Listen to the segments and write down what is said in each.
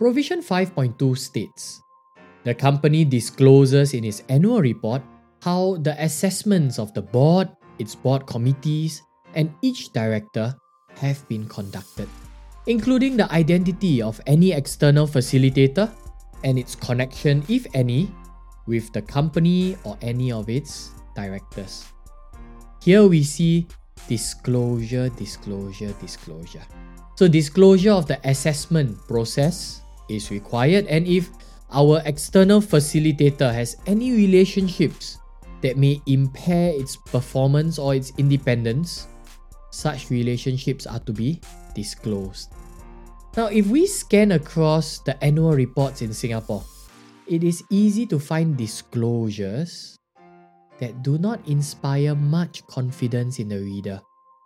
Provision 5.2 states the company discloses in its annual report how the assessments of the board, its board committees, and each director have been conducted, including the identity of any external facilitator and its connection, if any, with the company or any of its directors. Here we see disclosure, disclosure, disclosure. So, disclosure of the assessment process is required, and if our external facilitator has any relationships that may impair its performance or its independence, such relationships are to be disclosed. Now, if we scan across the annual reports in Singapore, it is easy to find disclosures that do not inspire much confidence in the reader.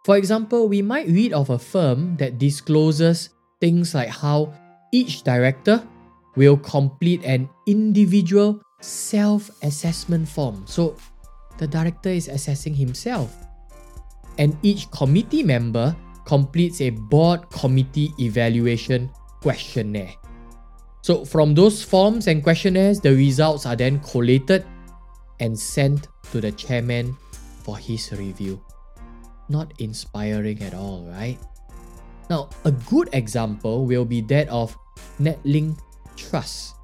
For example, we might read of a firm that discloses things like how each director will complete an individual self assessment form. So the director is assessing himself. And each committee member completes a board committee evaluation questionnaire. So, from those forms and questionnaires, the results are then collated and sent to the chairman for his review. Not inspiring at all, right? Now, a good example will be that of Netlink Trust.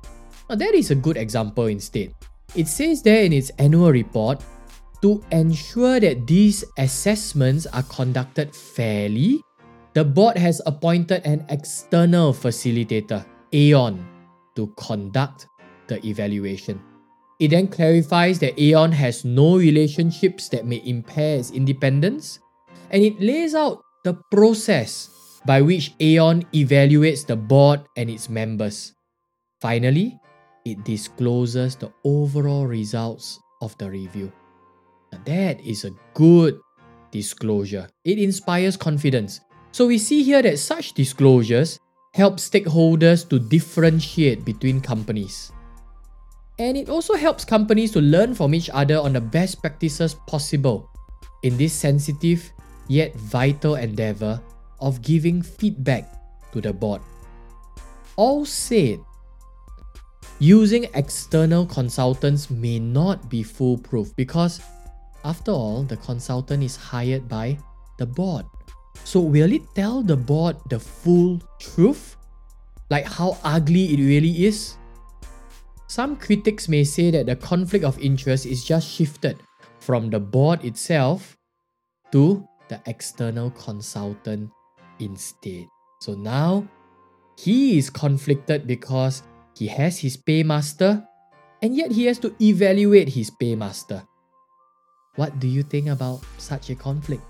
Now, that is a good example instead. It says there in its annual report to ensure that these assessments are conducted fairly, the board has appointed an external facilitator, Aon, to conduct the evaluation. It then clarifies that Aon has no relationships that may impair its independence, and it lays out the process by which Aon evaluates the board and its members. Finally, it discloses the overall results of the review. Now that is a good disclosure. It inspires confidence. So we see here that such disclosures help stakeholders to differentiate between companies. And it also helps companies to learn from each other on the best practices possible in this sensitive yet vital endeavor of giving feedback to the board. All said, using external consultants may not be foolproof because after all, the consultant is hired by the board. So, will it tell the board the full truth? Like how ugly it really is? Some critics may say that the conflict of interest is just shifted from the board itself to the external consultant instead. So now he is conflicted because he has his paymaster and yet he has to evaluate his paymaster. What do you think about such a conflict?